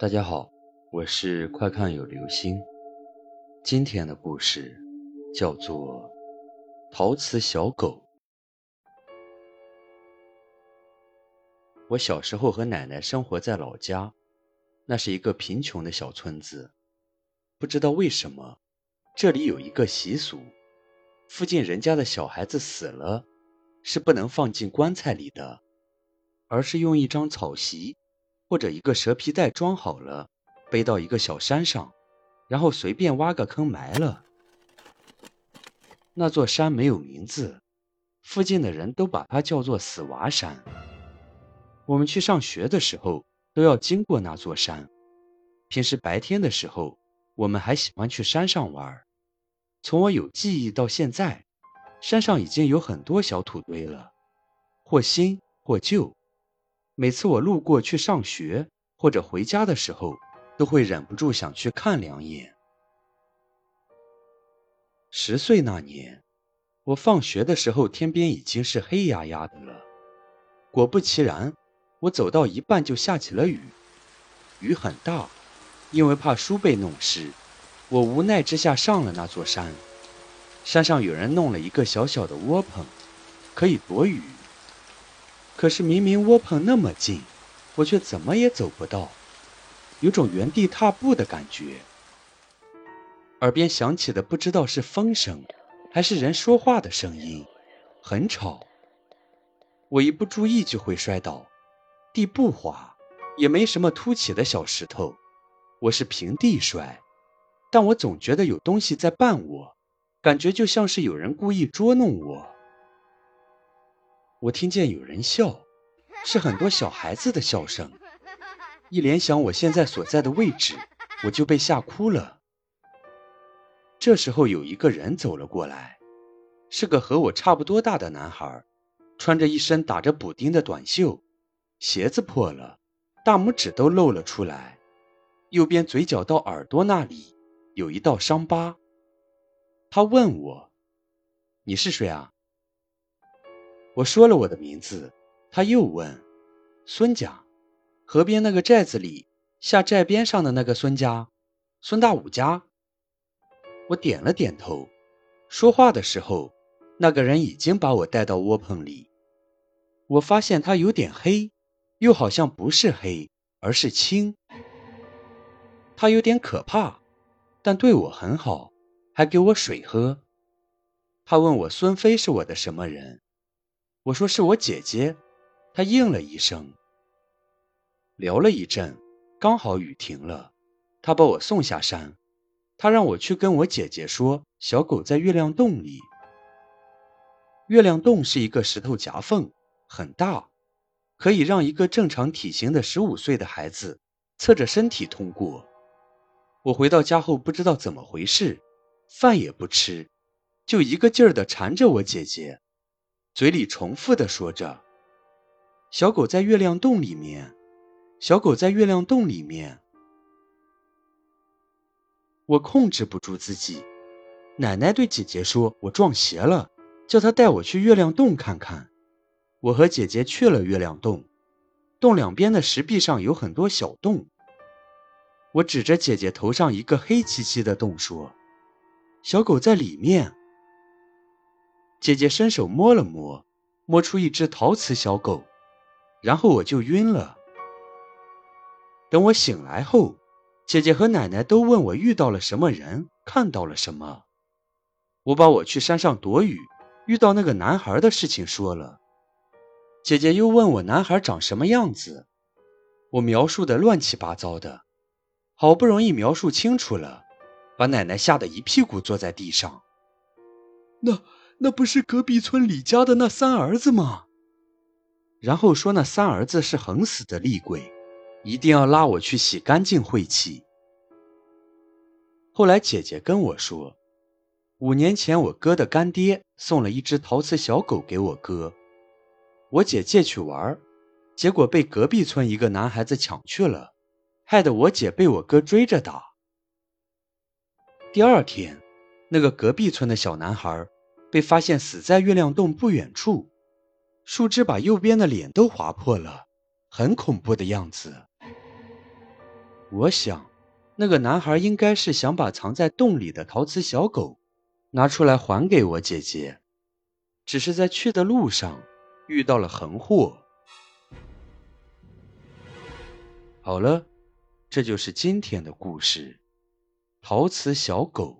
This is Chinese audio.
大家好，我是快看有流星。今天的故事叫做《陶瓷小狗》。我小时候和奶奶生活在老家，那是一个贫穷的小村子。不知道为什么，这里有一个习俗：附近人家的小孩子死了，是不能放进棺材里的，而是用一张草席。或者一个蛇皮袋装好了，背到一个小山上，然后随便挖个坑埋了。那座山没有名字，附近的人都把它叫做死娃山。我们去上学的时候都要经过那座山。平时白天的时候，我们还喜欢去山上玩。从我有记忆到现在，山上已经有很多小土堆了，或新或旧。每次我路过去上学或者回家的时候，都会忍不住想去看两眼。十岁那年，我放学的时候，天边已经是黑压压的了。果不其然，我走到一半就下起了雨，雨很大。因为怕书被弄湿，我无奈之下上了那座山。山上有人弄了一个小小的窝棚，可以躲雨。可是明明窝棚那么近，我却怎么也走不到，有种原地踏步的感觉。耳边响起的不知道是风声，还是人说话的声音，很吵。我一不注意就会摔倒，地不滑，也没什么凸起的小石头，我是平地摔，但我总觉得有东西在绊我，感觉就像是有人故意捉弄我。我听见有人笑，是很多小孩子的笑声。一联想我现在所在的位置，我就被吓哭了。这时候有一个人走了过来，是个和我差不多大的男孩，穿着一身打着补丁的短袖，鞋子破了，大拇指都露了出来，右边嘴角到耳朵那里有一道伤疤。他问我：“你是谁啊？”我说了我的名字，他又问：“孙家，河边那个寨子里下寨边上的那个孙家，孙大武家。”我点了点头。说话的时候，那个人已经把我带到窝棚里。我发现他有点黑，又好像不是黑，而是青。他有点可怕，但对我很好，还给我水喝。他问我孙飞是我的什么人。我说是我姐姐，她应了一声。聊了一阵，刚好雨停了，她把我送下山。她让我去跟我姐姐说，小狗在月亮洞里。月亮洞是一个石头夹缝，很大，可以让一个正常体型的十五岁的孩子侧着身体通过。我回到家后不知道怎么回事，饭也不吃，就一个劲儿的缠着我姐姐。嘴里重复的说着：“小狗在月亮洞里面，小狗在月亮洞里面。”我控制不住自己。奶奶对姐姐说：“我撞邪了，叫她带我去月亮洞看看。”我和姐姐去了月亮洞，洞两边的石壁上有很多小洞。我指着姐姐头上一个黑漆漆的洞说：“小狗在里面。”姐姐伸手摸了摸，摸出一只陶瓷小狗，然后我就晕了。等我醒来后，姐姐和奶奶都问我遇到了什么人，看到了什么。我把我去山上躲雨，遇到那个男孩的事情说了。姐姐又问我男孩长什么样子，我描述的乱七八糟的，好不容易描述清楚了，把奶奶吓得一屁股坐在地上。那。那不是隔壁村李家的那三儿子吗？然后说那三儿子是横死的厉鬼，一定要拉我去洗干净晦气。后来姐姐跟我说，五年前我哥的干爹送了一只陶瓷小狗给我哥，我姐借去玩，结果被隔壁村一个男孩子抢去了，害得我姐被我哥追着打。第二天，那个隔壁村的小男孩。被发现死在月亮洞不远处，树枝把右边的脸都划破了，很恐怖的样子。我想，那个男孩应该是想把藏在洞里的陶瓷小狗拿出来还给我姐姐，只是在去的路上遇到了横祸。好了，这就是今天的故事——陶瓷小狗。